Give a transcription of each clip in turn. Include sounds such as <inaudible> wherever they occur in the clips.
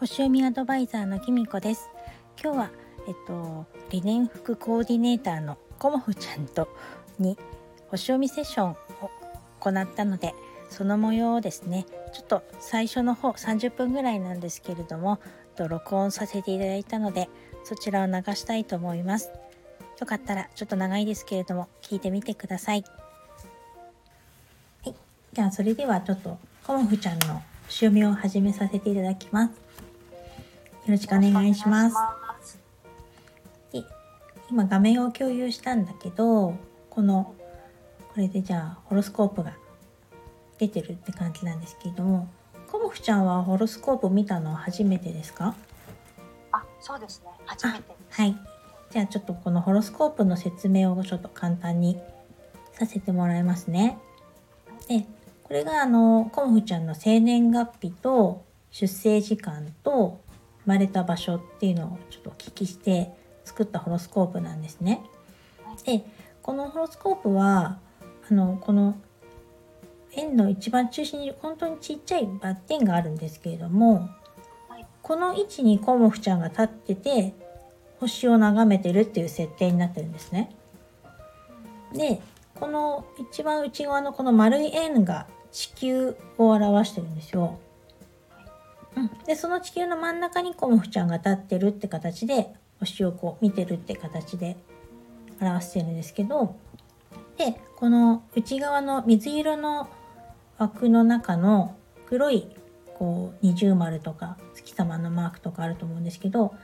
星読みアドバイザーのきみこです。今日はえっと理念服コーディネーターのコモフちゃんとに星読みセッションを行ったのでその模様をですねちょっと最初の方30分ぐらいなんですけれども録音させていただいたのでそちらを流したいと思います。よかったらちょっと長いですけれども聞いてみてください。はい。じゃあそれではちょっとコモフちゃんの読みを始めさせていただきます。よろしくお願いします。で今画面を共有したんだけど、この、これでじゃあホロスコープが出てるって感じなんですけれども、コモフちゃんはホロスコープ見たのは初めてですか？あ、そうですね。初めてはい。じゃあちょっとこのホロスコープの説明をちょっと簡単にさせてもらいますね。で、これがあの、コンフちゃんの生年月日と出生時間と生まれた場所っていうのをちょっとお聞きして作ったホロスコープなんですね。で、このホロスコープは、あの、この円の一番中心に本当にちっちゃいバッテンがあるんですけれども、この位置にコモフちゃんが立ってて星を眺めてるっていう設定になってるんですね。で、この一番内側のこの丸い円が地球を表してるんですよ。うん、でその地球の真ん中にコモフちゃんが立ってるって形で星をこう見てるって形で表してるんですけどでこの内側の水色の枠の中の黒いこう二重丸とか月様のマークとかあると思うんですけど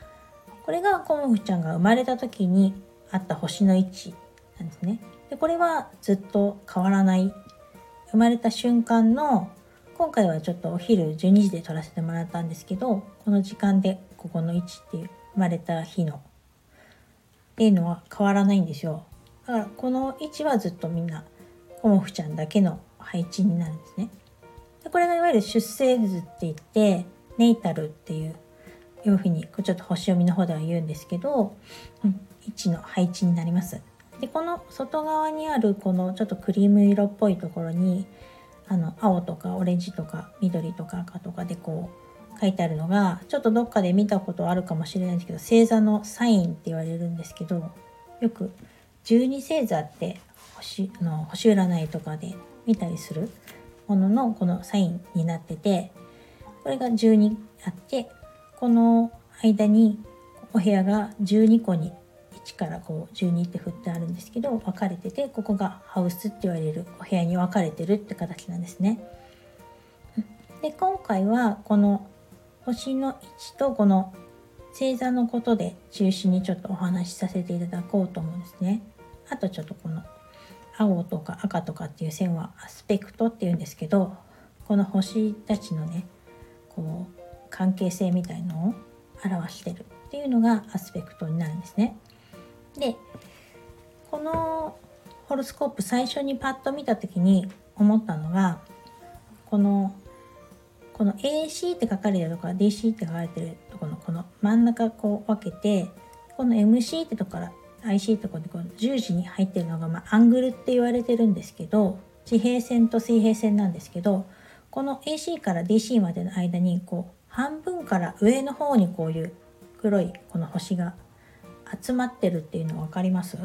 これがコモフちゃんが生まれた時にあった星の位置なんですね。でこれはずっと変わらない生まれた瞬間の今回はちょっとお昼12時で撮らせてもらったんですけどこの時間でここの位置っていう生まれた日のっていうのは変わらないんですよ。だからこの位置はずっとみんなコモフちゃんだけの配置になるんですね。でこれがいわゆる出生図って言ってネイタルっていういうふうにちょっと星読みの方では言うんですけど、うん、位置の配置になります。でこの外側にあるこのちょっとクリーム色っぽいところにあの青とかオレンジとか緑とか赤とかでこう書いてあるのがちょっとどっかで見たことあるかもしれないんですけど星座のサインって言われるんですけどよく12星座って星の星占いとかで見たりするもののこのサインになっててこれが12あってこの間にお部屋が12個に1からこう12って振ってあるんですけど分かれててここがハウスって言われるお部屋に分かれてるって形なんですね。で今回はこの星の位置とこの星座のことで中心にちょっとお話しさせていただこうと思うんですね。あとちょっとこの青とか赤とかっていう線はアスペクトっていうんですけどこの星たちのねこう関係性みたいのを表してるっていうのがアスペクトになるんですね。でこのホロスコープ最初にパッと見た時に思ったのがこのこの AC って書かれてるとか DC って書かれてるとこのこの真ん中こう分けてこの MC ってとこから IC ってとこでこの十字に入ってるのが、まあ、アングルって言われてるんですけど地平線と水平線なんですけどこの AC から DC までの間にこう半分から上の方にこういう黒いこの星が集まってるっていうの分かります？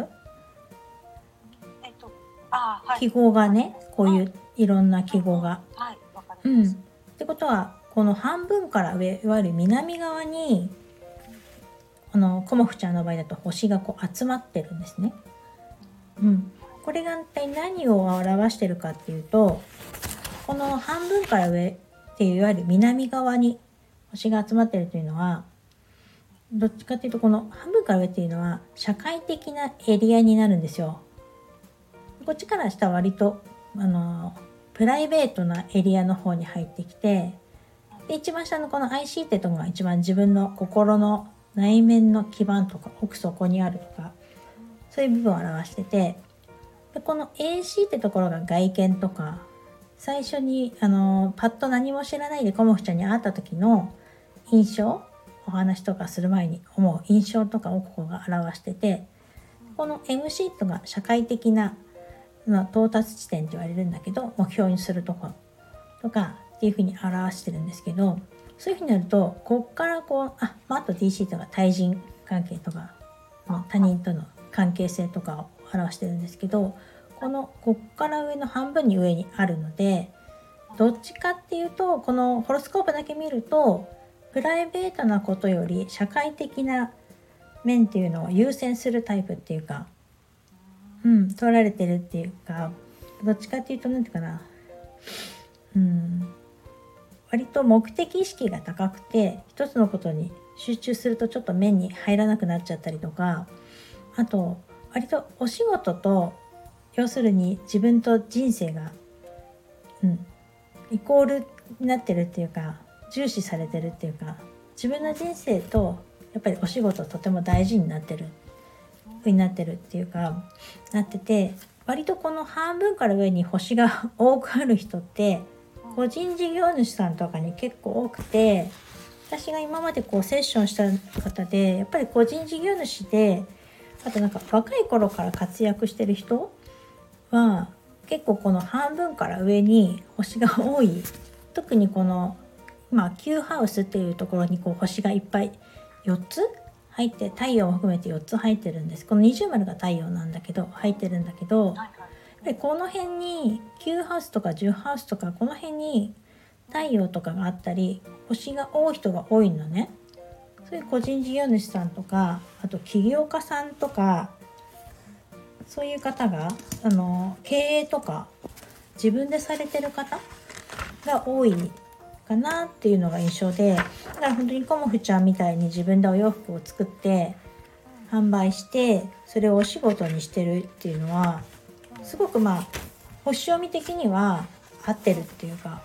えっと、あはい、記号がねこういうい。ろんな記号が。はい、ってことはこの半分から上いわゆる南側にこのコモフちゃんの場合だと星がこう集まってるんですね。うん、これが一体何を表してるかっていうとこの半分から上っていういわゆる南側に星が集まってるというのはどっちかっていうとこの半分から上っていうのは社会的なエリアになるんですよ。こっちから下は割とあのプライベートなエリアの方に入ってきてで一番下のこの IC ってとこが一番自分の心の内面の基盤とか奥底にあるとかそういう部分を表しててでこの AC ってところが外見とか最初にあのパッと何も知らないでコモフちゃんに会った時の印象お話とかする前に思う印象とかをここが表しててこの MC とか社会的なの到達地点って言われるんだけど目標にするところとかっていうふうに表してるんですけどそういうふうになるとこっからこうあ、まあ、あと DC とか対人関係とか、まあ、他人との関係性とかを表してるんですけどこのこっから上の半分に上にあるのでどっちかっていうとこのホロスコープだけ見るとプライベートなことより社会的な面っていうのを優先するタイプっていうか、うん、取られてるっていうかどっちかっていうと何て言うかなうん割と目的意識が高くて一つのことに集中するとちょっと目に入らなくなっちゃったりとかあと割とお仕事と要するに自分と人生が、うん、イコールになってるっていうか重視されてるっていうか自分の人生とやっぱりお仕事とても大事になってるになってるっていうかなってて割とこの半分から上に星が <laughs> 多くある人って個人事業主さんとかに結構多くて私が今までこうセッションした方でやっぱり個人事業主であとなんか若い頃から活躍してる人は結構この半分から上に星が多い。特にこのまあ Q ハウスっていうところにこう星がいっぱい4つ入って太陽も含めて4つ入ってるんです。この二重丸が太陽なんだけど入ってるんだけどでこの辺に9ハウスとか10ハウスとかこの辺に太陽とかがあったり星が多い人が多いのね。そういう個人事業主さんとかあと起業家さんとかそういう方があの経営とか自分でされてる方が多いかなっていうのが印象でだから本当にコモフちゃんみたいに自分でお洋服を作って販売してそれをお仕事にしてるっていうのはすごくまあ星読み的には合ってるっていうか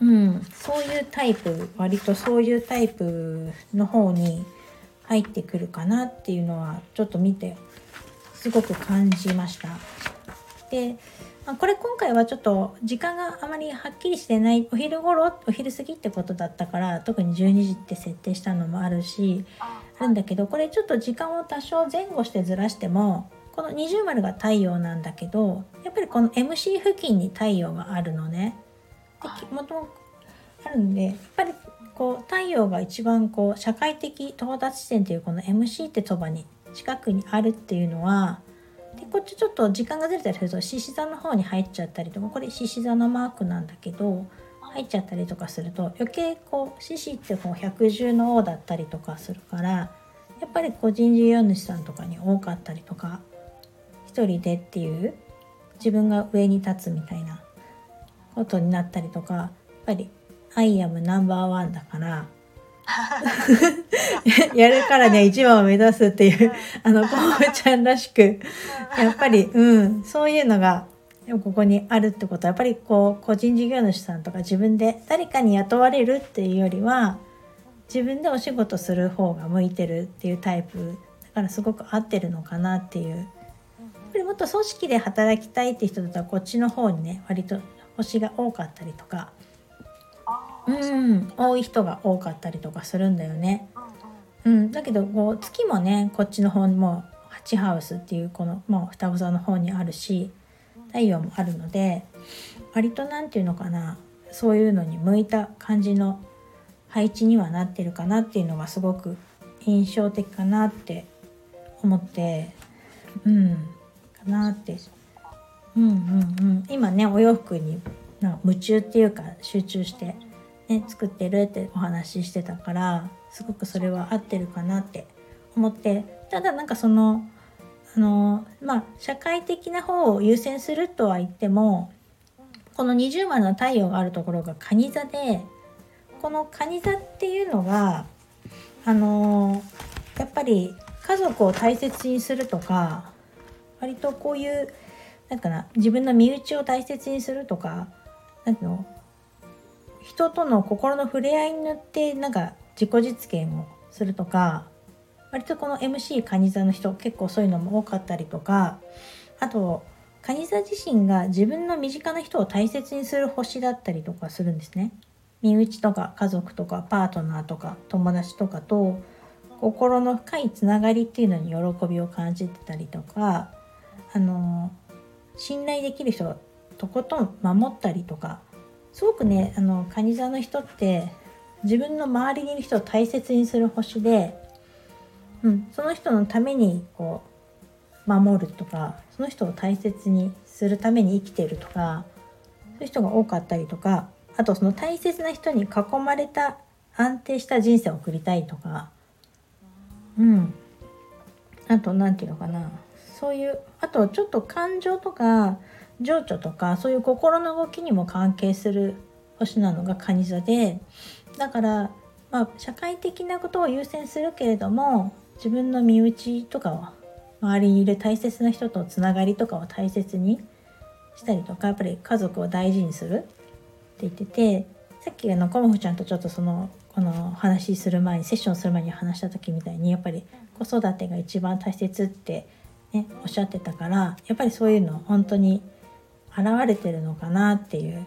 うんそういうタイプ割とそういうタイプの方に入ってくるかなっていうのはちょっと見てすごく感じました。で、まあ、これ今回はちょっと時間があまりはっきりしてないお昼頃お昼過ぎってことだったから特に12時って設定したのもあるしあるんだけどこれちょっと時間を多少前後してずらしてもこの二重丸が太陽なんだけどやっぱりこの MC 付近に太陽があるのね。でもともあるんでやっぱりこう太陽が一番こう社会的到達地点っていうこの MC ってそばに近くにあるっていうのはでこっちちょっと時間がずれたりすると獅子座の方に入っちゃったりとかこれ獅子座のマークなんだけど入っちゃったりとかすると余計こう獅子ってこう百獣の王だったりとかするからやっぱり個人事業主さんとかに多かったりとか一人でっていう自分が上に立つみたいなことになったりとかやっぱり「アイアムナンバーワン」だから <laughs> やるからには一番を目指すっていうあのコモちゃんらしくやっぱりうんそういうのがここにあるってことはやっぱりこう個人事業主さんとか自分で誰かに雇われるっていうよりは自分でお仕事する方が向いてるっていうタイプだからすごく合ってるのかなっていう。やっぱりもっと組織で働きたいって人だったらこっちの方にね割と星が多かったりとかうん。多い人が多かったりとかするんだよね。うん、だけどこう月もねこっちの方にも8ハウスっていうこのもう双子座の方にあるし太陽もあるので割と何て言うのかなそういうのに向いた感じの配置にはなってるかなっていうのがすごく印象的かなって思ってうん。かなって。うんうんうん。今ねお洋服になんか夢中っていうか集中してね、作ってるってお話ししてたからすごくそれは合ってるかなって思ってただなんかそのあのまあ社会的な方を優先するとは言ってもこの二重丸の太陽があるところが蟹座でこの蟹座っていうのがあのやっぱり家族を大切にするとか割とこういうなんかな自分の身内を大切にするとかなんていうの人との心の触れ合いによってなんか自己実現をするとか割とこの MC 蟹座の人結構そういうのも多かったりとかあと蟹座自身が自分の身近な人を大切にする星だったりとかするんですね。身内とか家族とかパートナーとか友達とかと心の深いつながりっていうのに喜びを感じてたりとかあの信頼できる人をとことん守ったりとかすごくねあの蟹座の人って自分の周りにいる人を大切にする星で、うん、その人のためにこう守るとかその人を大切にするために生きてるとかそういう人が多かったりとかあとその大切な人に囲まれた安定した人生を送りたいとかうん。あと何て言うのかなそういうあとちょっと感情とか情緒とかそういう心の動きにも関係する星なのが蟹座でだからまあ社会的なことを優先するけれども自分の身内とかは周りにいる大切な人とつながりとかを大切にしたりとかやっぱり家族を大事にするって言っててさっきあのコモフちゃんとちょっとそのこの話する前にセッションする前に話した時みたいにやっぱり子育てが一番大切ってねおっしゃってたからやっぱりそういうの本当に現れてるのかなっていう。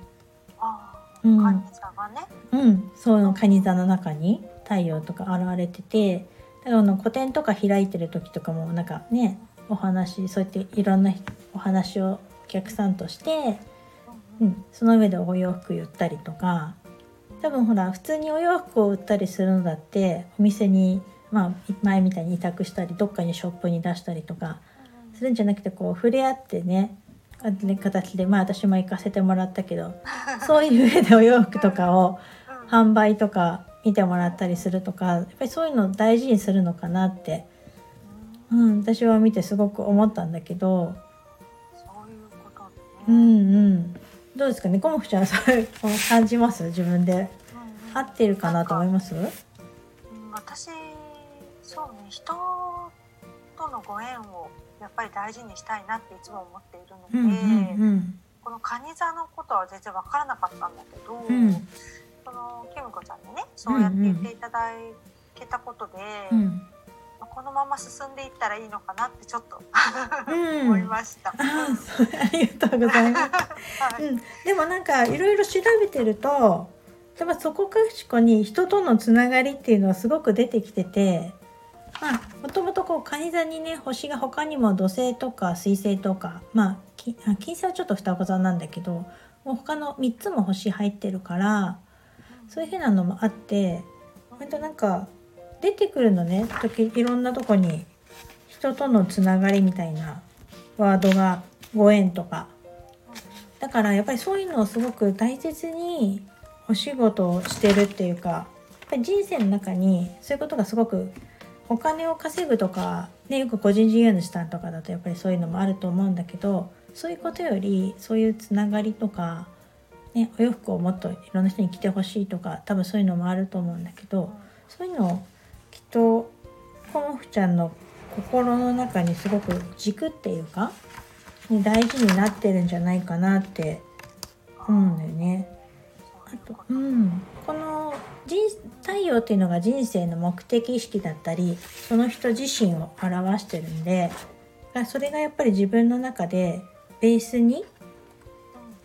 あうん。あ、カニ座がね。うん、その蟹座の中に太陽とか現れててだからあの個展とか開いてる時とかもなんかねお話そうやっていろんなお話をお客さんとして、うん、その上でお洋服売ったりとか多分ほら普通にお洋服を売ったりするのだってお店に、まあ、前みたいに委託したりどっかにショップに出したりとかするんじゃなくてこう触れ合ってね形でまあ私も行かせてもらったけど <laughs> そういう上でお洋服とかをうん。販売とか見てもらったりするとかやっぱりそういうのを大事にするのかなって、うん、私は見てすごく思ったんだけど。そういうことうね。んうん。どうですかね？コモフちゃんそういう感じます？自分で。うん。うん合ってるかなと思います？うん私そうね人とのご縁をやっぱり大事にしたいなっていつも思っているので、うんうんこのカニ座のことは全然わからなかったんだけど、うん。そのキムコちゃんにねそうやって言っていただけたことで、うんうん。このまま進んでいったらいいのかなってちょっとうん。思いました。ありがとうございます。は <laughs> いうん、でもなんかいろいろ調べてるとやっぱそこかしこに人とのつながりっていうのはすごく出てきててまあもともとこう蟹座にね星が他にも土星とか水星とかまあ金星はちょっと双子座なんだけどもう他の3つも星入ってるからそういうふうなのもあって割となんか出てくるのね時いろんなとこに人とのつながりみたいなワードがご縁とか。だからやっぱりそういうのをすごく大切にお仕事をしてるっていうかやっぱり人生の中にそういうことがすごくお金を稼ぐとか、ね、よく個人事業主さんとかだとやっぱりそういうのもあると思うんだけどそういうことよりそういうつながりとか、ね、お洋服をもっといろんな人に着てほしいとか多分そういうのもあると思うんだけどそういうのをきっとコモフちゃんの心の中にすごく軸っていうかに大事になってるんじゃないかなって思うんだよね。あと、うん、太陽っていうのが人生の目的意識だったりその人自身を表してるんでそれがやっぱり自分の中でベースに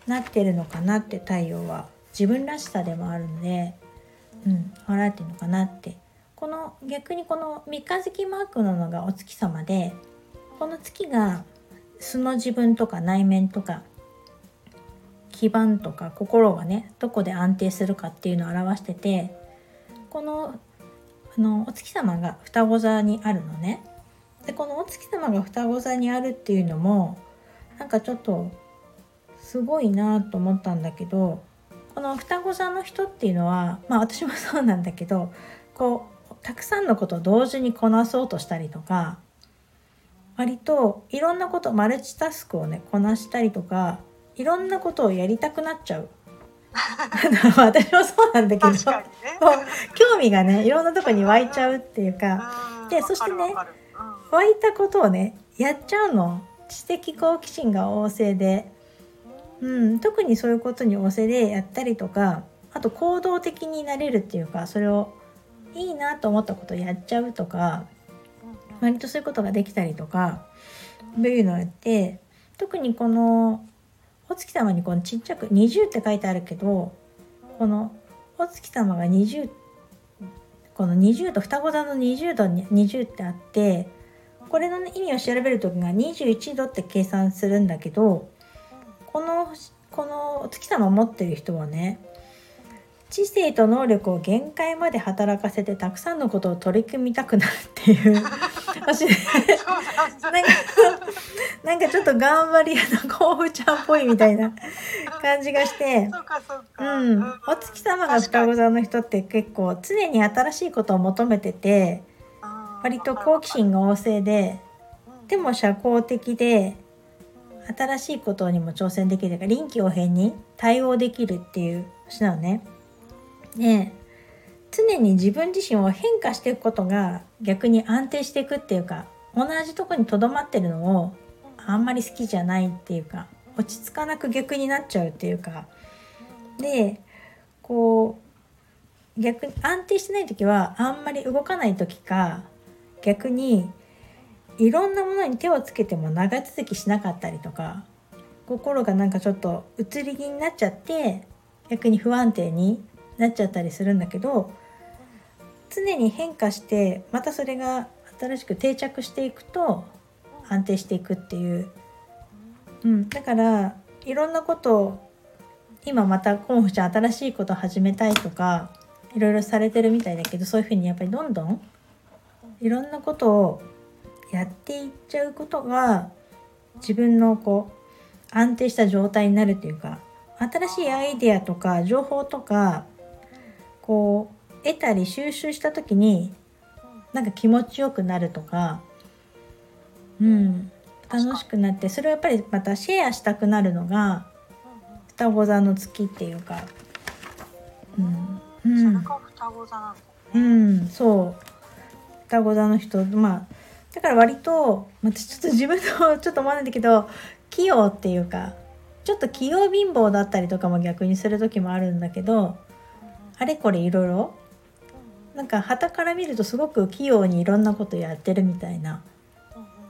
なってるのかなって太陽は自分らしさでもあるので、うん、現れてるのかなって。この逆にこの三日月マークなのがお月様でこの月が素の自分とか内面とか基盤とか心がねどこで安定するかっていうのを表しててこのあのお月様が双子座にあるのね。でこのお月様が双子座にあるっていうのもなんかちょっとすごいなと思ったんだけどこの双子座の人っていうのはまあ私もそうなんだけどこうたくさんのことを同時にこなそうとしたりとか割といろんなことマルチタスクをねこなしたりとかいろんなことをやりたくなっちゃう <laughs> 私もそうなんだけど。ね。興味がねいろんなとこに湧いちゃうっていうか。うん。でそしてね湧いたことをねやっちゃうの。知的好奇心が旺盛で、うん、特にそういうことに旺盛でやったりとかあと行動的になれるっていうかそれをいいなと思ったことをやっちゃうとか割とそういうことができたりとかそういうのをやって特にこのお月様にこのちっちゃく20って書いてあるけどこのお月様が20この20と双子座の20度に20ってあってこれの、意味を調べる時が21度って計算するんだけどこのこのお月様を持ってる人はね知性と能力を限界まで働かせてたくさんのことを取り組みたくなるっていう。<laughs> 私なんかなんかちょっと頑張り屋の甲府ちゃんっぽいみたいな感じがして。<laughs> そうん、お月様が双子座の人って結構常に新しいことを求めてて割と好奇心が旺盛ででも社交的で新しいことにも挑戦できる。から臨機応変に対応できるっていう人なのね。で常に自分自身を変化していくことが逆に安定していくっていうか同じとこにとどまってるのをあんまり好きじゃないっていうか落ち着かなく逆になっちゃうっていうか。でこう逆に安定してない時はあんまり動かない時か逆にいろんなものに手をつけても長続きしなかったりとか心がなんかちょっと移り気になっちゃって逆に不安定になっちゃったりするんだけど常に変化してまたそれが新しく定着していくと安定していくっていう、うん、だからいろんなことを今またコンフちゃん新しいこと始めたいとかいろいろされてるみたいだけどそういうふうにやっぱりどんどんいろんなことをやっていっちゃうことが自分のこう安定した状態になるというか新しいアイデアとか情報とかこう得たり収集した時になんか気持ちよくなるとかうん楽しくなってそれをやっぱりまたシェアしたくなるのが双子座の月っていうかうんうんそれが双子座なんだうね。んそう双子座の人まあだから割と私ちょっと自分のちょっと思わないんだけど器用っていうかちょっと器用貧乏だったりとかも逆にする時もあるんだけどあれこれいろいろ？なんか傍から見るとすごく器用にいろんなことやってるみたいな。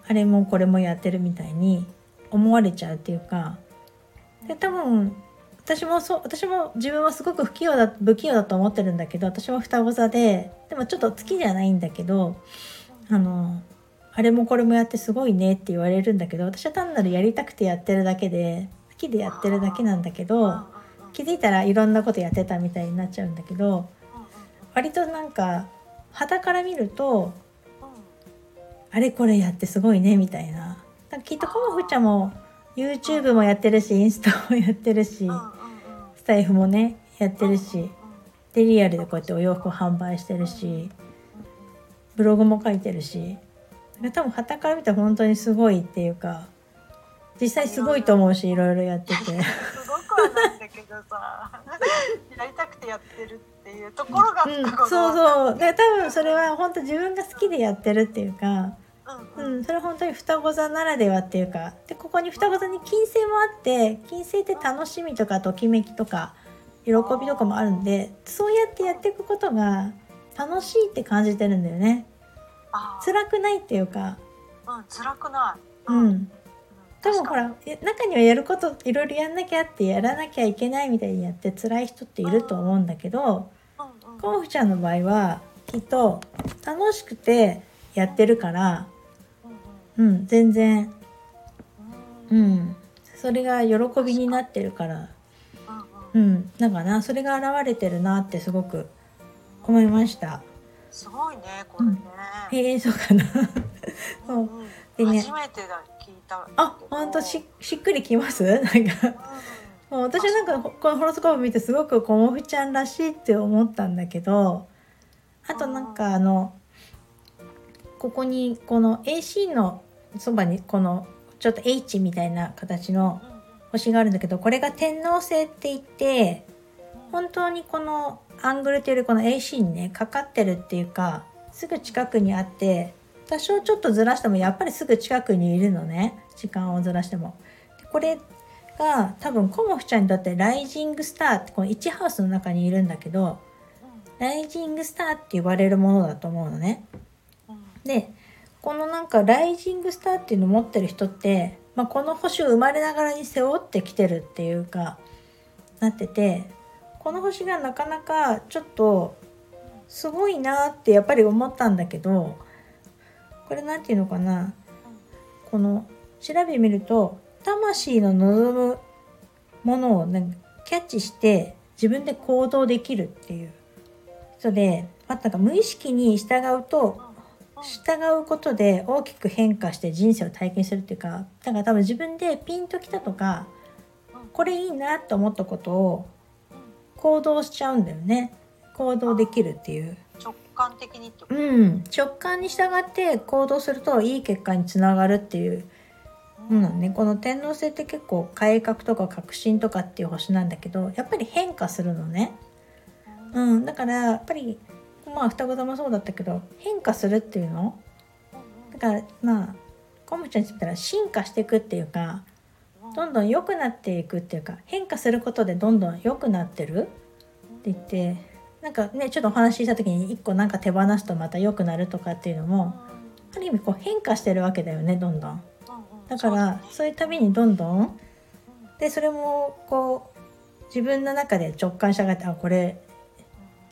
あれもこれもやってるみたいに思われちゃうっていうか。で多分私もそう私も自分はすごく不器用だ不器用だと思ってるんだけど私も双子座ででもちょっと好きじゃないんだけどあのあれもこれもやってすごいねって言われるんだけど私は単なるやりたくてやってるだけで好きでやってるだけなんだけど気づいたらいろんなことやってたみたいになっちゃうんだけど割となんか肌から見るとあれこれやってすごいねみたいな。だからきっとコモフちゃんも YouTube もやってるしインスタもやってるしスタイフもねやってるしでリアルでこうやってお洋服を販売してるしブログも書いてるし多分傍から見たら本当にすごいっていうか実際すごいと思うしいろいろやってて。<laughs> すごくはないどさ <laughs> やりたくてやってるっていうところがうん。そうそう。で多分それは本当自分が好きでやってるっていうか。うんうん。うん、それ本当に双子座ならではっていうか。でここに双子座に金星もあって金星って楽しみとかときめきとか喜びとかもあるんでそうやってやっていくことが楽しいって感じてるんだよね。辛くないっていうか。うん辛くない。うん多分ほ確らえ中にはやることいろいろやんなきゃってやらなきゃいけないみたいにやって辛い人っていると思うんだけどうん。うんコンフちゃんの場合はきっと楽しくてやってるからうん。うん全然。うん。うん。うん、それが喜びになってるから、うん。うん。うん、なんかなそれが現れてるなってすごく思いました。すごいねこれね。へえそうかな。そうでね。初めてだ聞いた。あ、ほんとししっくりきます？なんか。もう私はなんかこのホロスコープ見てすごくコモフちゃんらしいって思ったんだけど、あとなんかあのここにこの AC のそばにこのちょっと H みたいな形の星があるんだけどこれが天王星って言って本当にこのアングルというよりこの AC にねかかってるっていうかすぐ近くにあって多少ちょっとずらしてもやっぱりすぐ近くにいるのね時間をずらしても。これが多分コモフちゃんにとってライジングスターってこの1ハウスの中にいるんだけどライジングスターって言われるものだと思うのね。でこのなんかライジングスターっていうのを持ってる人って、まあ、この星を生まれながらに背負ってきてるっていうかなっててこの星がなかなかちょっとすごいなってやっぱり思ったんだけどこれなんていうのかな？この調べてみると魂の望むものをなんかキャッチして自分で行動できるっていう。人で、あ、なんか無意識に従うと従うことで大きく変化して人生を体験するっていうかだから多分自分でピンときたとかこれいいなと思ったことを行動しちゃうんだよね。行動できるっていう。直感的にってこと？うん、直感に従って行動するといい結果につながるっていううん。ね、この天王星って結構改革とか革新とかっていう星なんだけどやっぱり変化するのね、うん、だからやっぱりまあ双子座もそうだったけど変化するっていうの？だからまあコムちゃんに言ったら進化していくっていうかどんどん良くなっていくっていうか変化することでどんどん良くなってる？って言ってなんかねちょっとお話しした時に一個なんか手放すとまた良くなるとかっていうのもある意味こう変化してるわけだよねどんどん。だからそういうたびにどんどんでそれもこう自分の中で直感したがってあこれ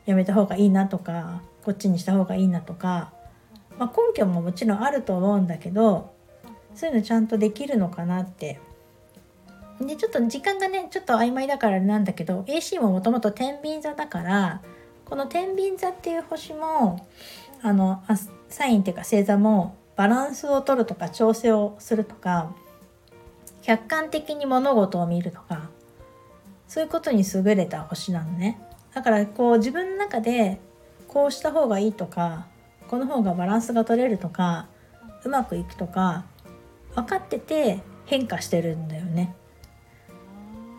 やめた方がいいなとかこっちにした方がいいなとか、まあ、根拠ももちろんあると思うんだけどそういうのちゃんとできるのかなって。でちょっと時間がねちょっと曖昧だからなんだけど AC ももともと天秤座だからこの天秤座っていう星もあのサインっていうか星座もバランスを取るとか調整をするとか客観的に物事を見るとかそういうことに優れた星なのね。だからこう自分の中でこうした方がいいとかこの方がバランスが取れるとかうまくいくとか分かってて変化してるんだよね。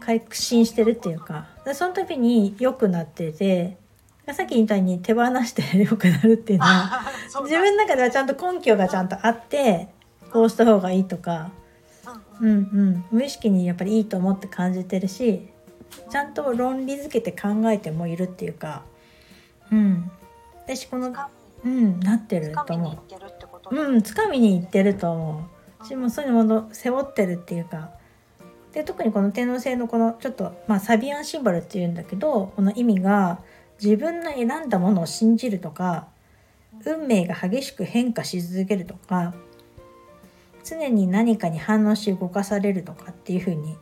改心してるっていうか。その時に良くなっててさっきみたいに手放して良くなるっていうのは自分の中ではちゃんと根拠がちゃんとあってこうした方がいいとか、うんうん、無意識にやっぱりいいと思って感じてるしちゃんと論理づけて考えてもいるっていうか、うん、私この、うん、なってると思う。うん、つかみにいってると思う。私もそういうもの背負ってるっていうか。で特にこの天王星のこのちょっと、まあ、サビアンシンボルっていうんだけどこの意味が自分の選んだものを信じるとか運命が激しく変化し続けるとか常に何かに反応し動かされるとかっていう風に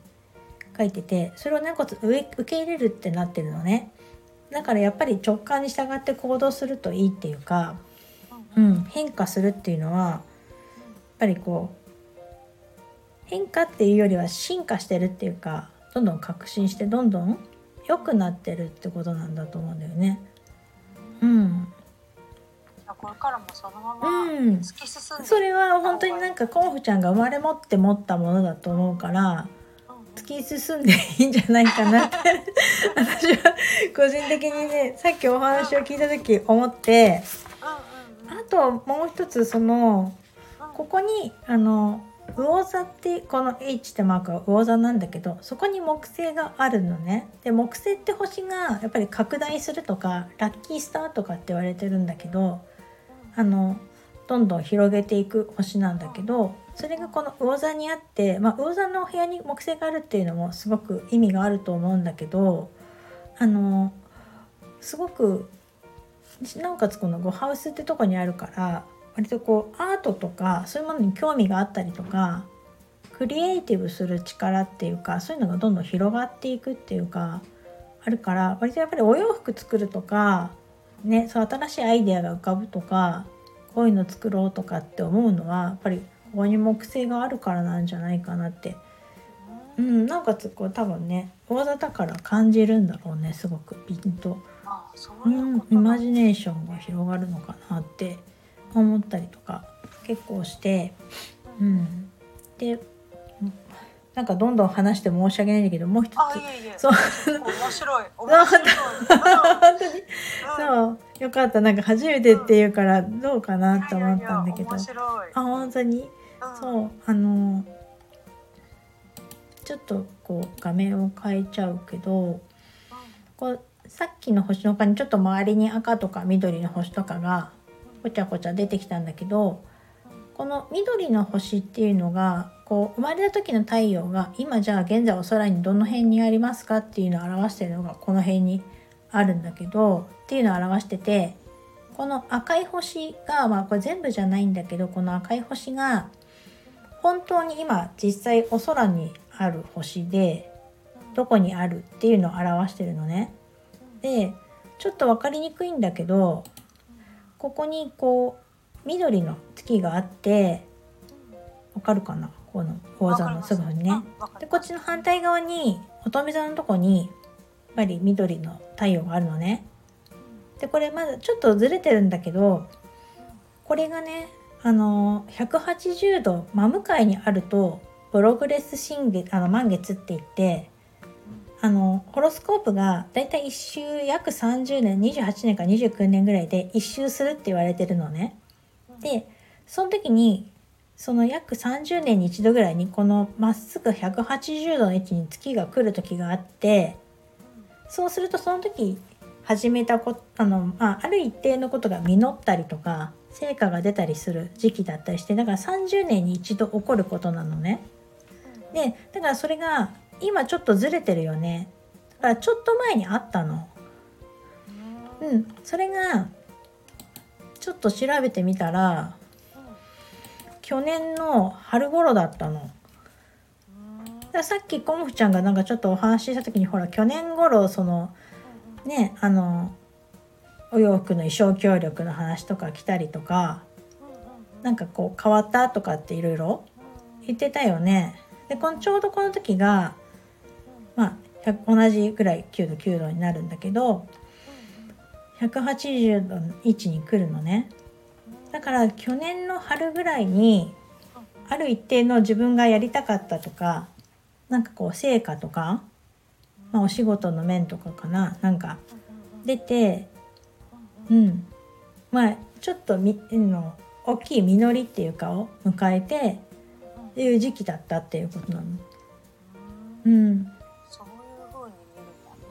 書いててそれをなおかつ受け入れるってなってるのね。だからやっぱり直感に従って行動するといいっていうか、うん、変化するっていうのはやっぱりこう変化っていうよりは進化してるっていうかどんどん革新してどんどん良くなってるってことなんだと思うんだよね。うん。これからもそのまま突き進んで、うん、それは本当になんかコンフちゃんが生まれ持って持ったものだと思うから、突き進んでいいんじゃないかなって。<laughs> 私は個人的にねさっきお話を聞いた時思って、あともう一つそのここにあの魚座ってこの H ってマークは魚座なんだけどそこに木星があるのね。で木星って星がやっぱり拡大するとかラッキースターとかって言われてるんだけどあのどんどん広げていく星なんだけどそれがこの魚座にあって、まあ、魚座のお部屋に木星があるっていうのもすごく意味があると思うんだけどあのすごくなおかつこの5ハウスってとこにあるから割とこうアートとかそういうものに興味があったりとかクリエイティブする力っていうかそういうのがどんどん広がっていくっていうかあるから割とやっぱりお洋服作るとかねそう新しいアイデアが浮かぶとかこういうの作ろうとかって思うのはやっぱりここに木星があるからなんじゃないかなって。うん、なおかつこう多分ね大座だから感じるんだろうねすごくピンと。うん、イマジネーションが広がるのかなって思ったりとか結構して、うん、でなんかどんどん話して申し訳ないんだけどもう一つそう。面白い。<laughs> 面白い。本当に、うん、そう。よかった。なんか初めてっていうからどうかなと思ったんだけど、いあ本当に、うん、そう。あのちょっとこう画面を変えちゃうけど、うん、こうさっきの星の他にちょっと周りに赤とか緑の星とかがこちゃこちゃ出てきたんだけどこの緑の星っていうのがこう生まれた時の太陽が今じゃあ現在お空にどの辺にありますかっていうのを表してるのがこの辺にあるんだけどっていうのを表しててこの赤い星がまあこれ全部じゃないんだけどこの赤い星が本当に今実際お空にある星でどこにあるっていうのを表してるのね。でちょっと分かりにくいんだけどここにこう緑の月があってわかるかな？この宝座のすぐにね。でこっちの反対側に乙女座のとこにやっぱり緑の太陽があるのね。でこれまだちょっとずれてるんだけどこれがねあの180度真向かいにあるとプログレス新月あの満月って言ってあのホロスコープがだいたい1周約30年28年か29年ぐらいで1周するって言われてるのね。でその時にその約30年に一度ぐらいにこのまっすぐ180度の位置に月が来る時があってそうするとその時始めたこあの、まあ、ある一定のことが実ったりとか成果が出たりする時期だったりしてだから30年に一度起こることなのね。でだからそれが今ちょっとずれてるよね。だからちょっと前にあったの。うんそれがちょっと調べてみたら去年の春頃だったの。ださっきコムフちゃんがなんかちょっとお話しした時にほら去年頃そのねあのお洋服の衣装協力の話とか来たりとかなんかこう変わったとかっていろいろ言ってたよね。でこのちょうどこの時がまあ同じぐらい9度9度になるんだけど180度の位置に来るのね。だから去年の春ぐらいにある一定の自分がやりたかったとかなんかこう成果とか、まあ、お仕事の面とかかななんか出てうんまあちょっとみの大きい実りっていうかを迎えてっていう時期だったっていうことなの。うん、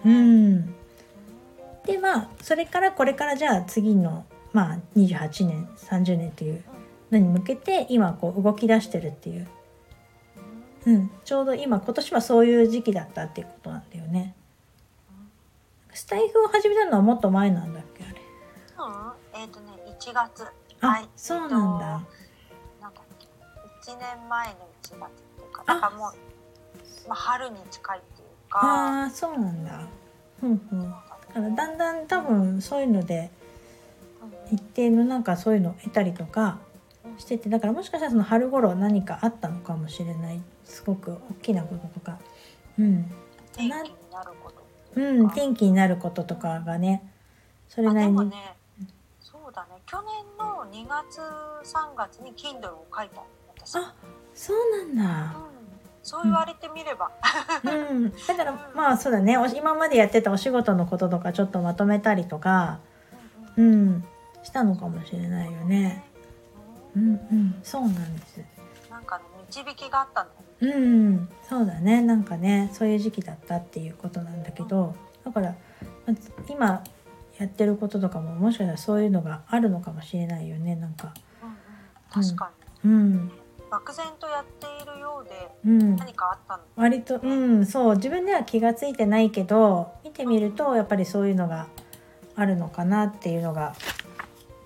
うん、でまあそれからこれからじゃあ次のまあ28年30年っていうのに向けて今こう動き出してるっていう、うん、ちょうど今今年はそういう時期だったっていうことなんだよね。スタイフを始めたのはもっと前なんだっけあれ。うん、えっ、とね1月。あ、はいそうなんだ。えっとなんだっけ1年前の1月っていうかだからもう、まあ、春に近いか。ああそうなんだ。うんうん。だからだんだん多分そういうので一定のなんかそういうのを得たりとかしててだからもしかしたらその春頃何かあったのかもしれないすごく大きなこととかうん、天気になること。うん、転機になることとかがねそれあなりに、そうだね。去年の2月3月に Kindle を書いた。あそうなんうん、そう言われてみれば。だうん。だからまあそうだね。お今までやってたお仕事のこととかちょっとまとめたりとかうんしたのかもしれないよね。うんうん。そうなんです。なんかね導きがあったんだよね。うんそうだね。なんかねそういう時期だったっていうことなんだけどだから今やってることとかももしかしたらそういうのがあるのかもしれないよね。なんか。うんうん、確かうん。に漠然とやっているようでうん。何かあったの？割とうんそう。自分では気が付いてないけど見てみるとやっぱりそういうのがあるのかなっていうのが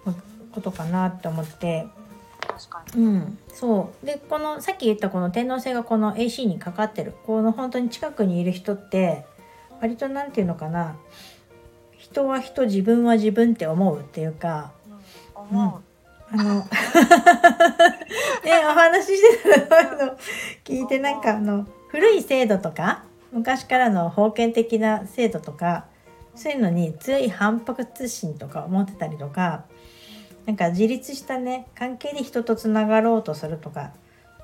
まことかなって思って。確かに。うん。そう。でこのさっき言ったこの天王星がこの AC にかかってる。この本当に近くにいる人って割となんていうのかな。人は人自分は自分って思うっていうか。うん、思う。あの <laughs> ねお話ししてたらの聞いてなんかあの古い制度とか昔からの封建的な制度とかそういうのに強い反発心とか思ってたりとかなんか自立したね関係で人とつながろうとするとか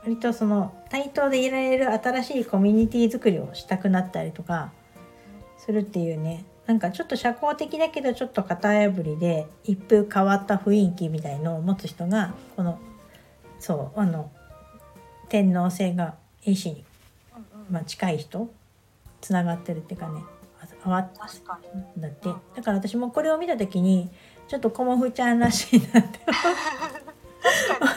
割とその対等でいられる新しいコミュニティ作りをしたくなったりとかするっていうねなんかちょっと社交的だけどちょっと型破りで一風変わった雰囲気みたいのを持つ人がこのそうあの天皇制が AC に、うんうん。まあ、近い人つながってるっていうかね。あわ。だってだから私もこれを見た時にちょっとコモフちゃんらしいなって <laughs>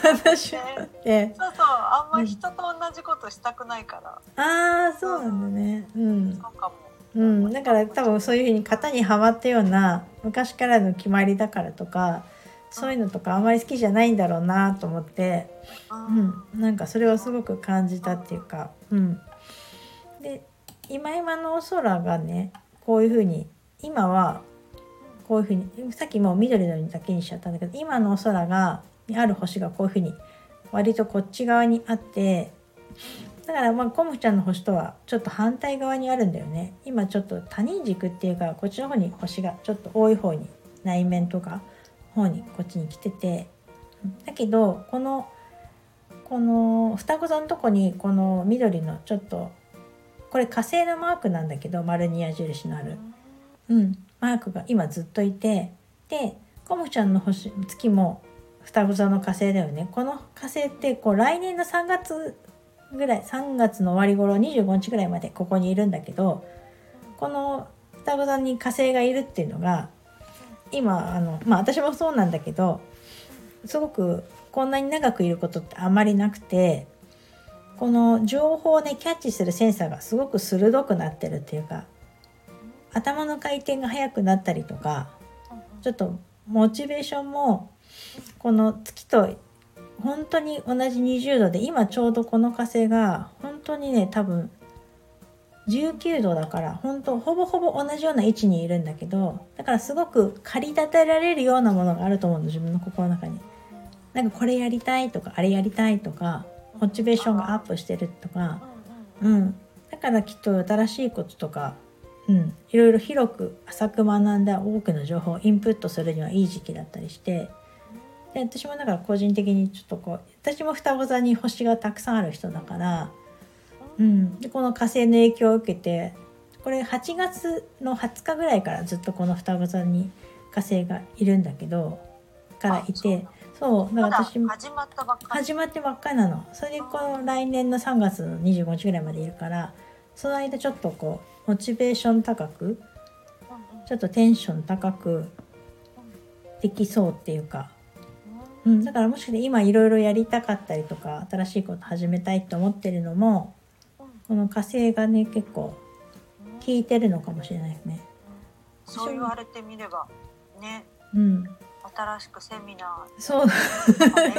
私は思ってそうそう、あんまり人と同じことしたくないから。ああそうなんだね。うん。そうかも。うん、だから多分そういうふうに型にはまったような昔からの決まりだからとかそういうのとかあんまり好きじゃないんだろうなと思って、うん、なんかそれをすごく感じたっていうか、うん、で今今のお空がねこういうふうに今はこういうふうにさっきもう緑のだけにしちゃったんだけど今のお空がにある星がこういうふうに割とこっち側にあってだからまあコムちゃんの星とはちょっと反対側にあるんだよね。今ちょっと他人軸っていうかこっちの方に星がちょっと多い方に内面とか方にこっちに来てて。だけどこのこの双子座のとこにこの緑のちょっとこれ火星のマークなんだけど丸に矢印のある、うん、マークが今ずっといて。でコムちゃんの星月も双子座の火星だよね。この火星ってこう来年の3月ぐらい3月の終わり頃25日ぐらいまでここにいるんだけどこの双子座に火星がいるっていうのが今あのまあ私もそうなんだけどすごくこんなに長くいることってあまりなくてこの情報をねキャッチするセンサーがすごく鋭くなってるっていうか頭の回転が速くなったりとかちょっとモチベーションもこの月と本当に同じ20度で今ちょうどこの火星が本当にね多分19度だから本当ほぼほぼ同じような位置にいるんだけどだからすごく駆り立てられるようなものがあると思うの自分の心の中に。なんかこれやりたいとかあれやりたいとかモチベーションがアップしてるとか、うん、だからきっと新しいこととか、うん、いろいろ広く浅く学んだ多くの情報をインプットするにはいい時期だったりしてで私もだから個人的にちょっとこう私も双子座に星がたくさんある人だから、うん、でこの火星の影響を受けてこれ8月の20日ぐらいからずっとこの双子座に火星がいるんだけどからいてそう。だから私も始まったばっかり。始まってばっかりなの。それでこの来年の3月の25日ぐらいまでいるからその間ちょっとこうモチベーション高くちょっとテンション高くできそうっていうか、うん、だからもしかして今いろいろやりたかったりとか新しいこと始めたいと思ってるのもこの火星がね結構効いてるのかもしれないですね。そう言われてみればね。うん、新しくセミナそうーとかね。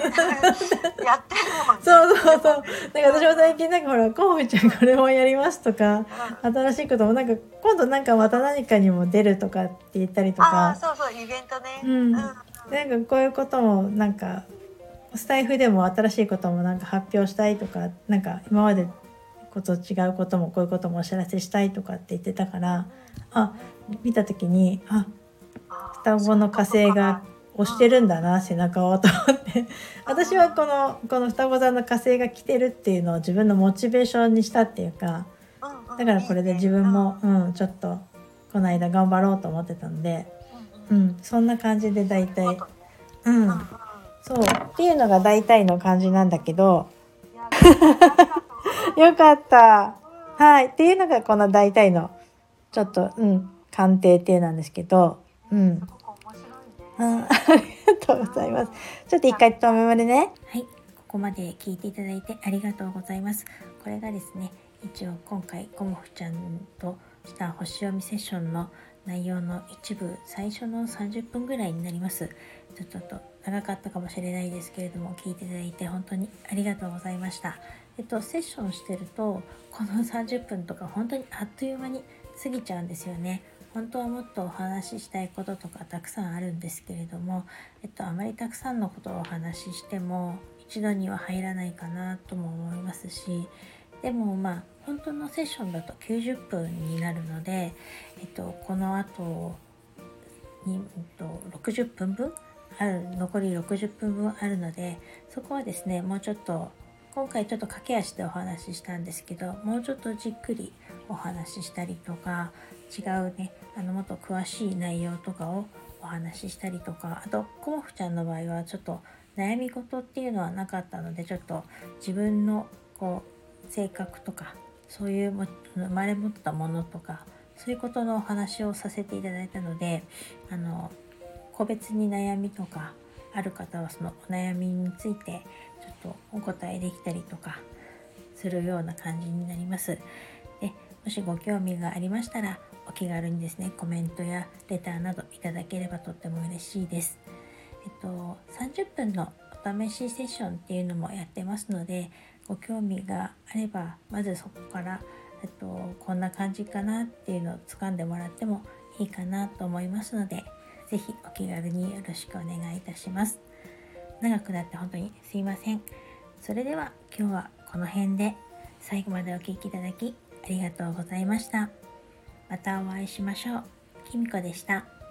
やってるもんね。そうそうそう。なんか私も最近なんかほら「コウちゃんこれもやります」とかうん。新しいこともなんか今度なんかまた何かにも出るとかって言ったりとああかそうそうイベントね。うん。うんなんかこういうこともなんかスタイフでも新しいこともなんか発表したいとかなんか今までこと違うこともこういうこともお知らせしたいとかって言ってたからあ見た時にあ双子の火星が押してるんだな背中をと思って。私はこのこの双子座の火星が来てるっていうのを自分のモチベーションにしたっていうかだからこれで自分もうんちょっとこの間頑張ろうと思ってたのでうん。そんな感じで大体。そうん。そう。っていうのが大体の感じなんだけど。<laughs> よかった。うん。はい。っていうのがこの大体のちょっとうん。鑑定っていうなんですけど。うん。すごく面白いね。うん、<laughs> ありがとうございます。ちょっと一回止めまでね。はい、ここまで聞いていただいてありがとうございます。これがですね、一応今回コモフちゃんとした星読みセッションの内容の一部、最初の30分ぐらいになります。ちょちょっと長かったかもしれないですけれども、聞いていただいて本当にありがとうございました。えっと、セッションしてると、この30分とか本当にあっという間に過ぎちゃうんですよね。本当はもっとお話ししたいこととかたくさんあるんですけれども、えっと、あまりたくさんのことをお話ししても一度には入らないかなとも思いますしでもまあ本当のセッションだと90分になるので、えっと、この後に、えっと、60分分ある残り60分分あるのでそこはですねもうちょっと今回ちょっと駆け足でお話ししたんですけどもうちょっとじっくりお話ししたりとか違うねあのもっと詳しい内容とかをお話ししたりとかあとコモフちゃんの場合はちょっと悩み事っていうのはなかったのでちょっと自分のこう性格とかそういう生まれ持ったものとかそういうことのお話をさせていただいたのであの個別に悩みとかある方はそのお悩みについてちょっとお答えできたりとかするような感じになります。でもしご興味がありましたらお気軽にですねコメントやレターなどいただければとっても嬉しいです。えっと30分のお試しセッションっていうのもやってますのでご興味があればまずそこからえっとこんな感じかなっていうのを掴んでもらってもいいかなと思いますので、ぜひお気軽によろしくお願いいたします。長くなって本当にすいません。それでは今日はこの辺で最後までお聴きいただきありがとうございました。またお会いしましょう。きみこでした。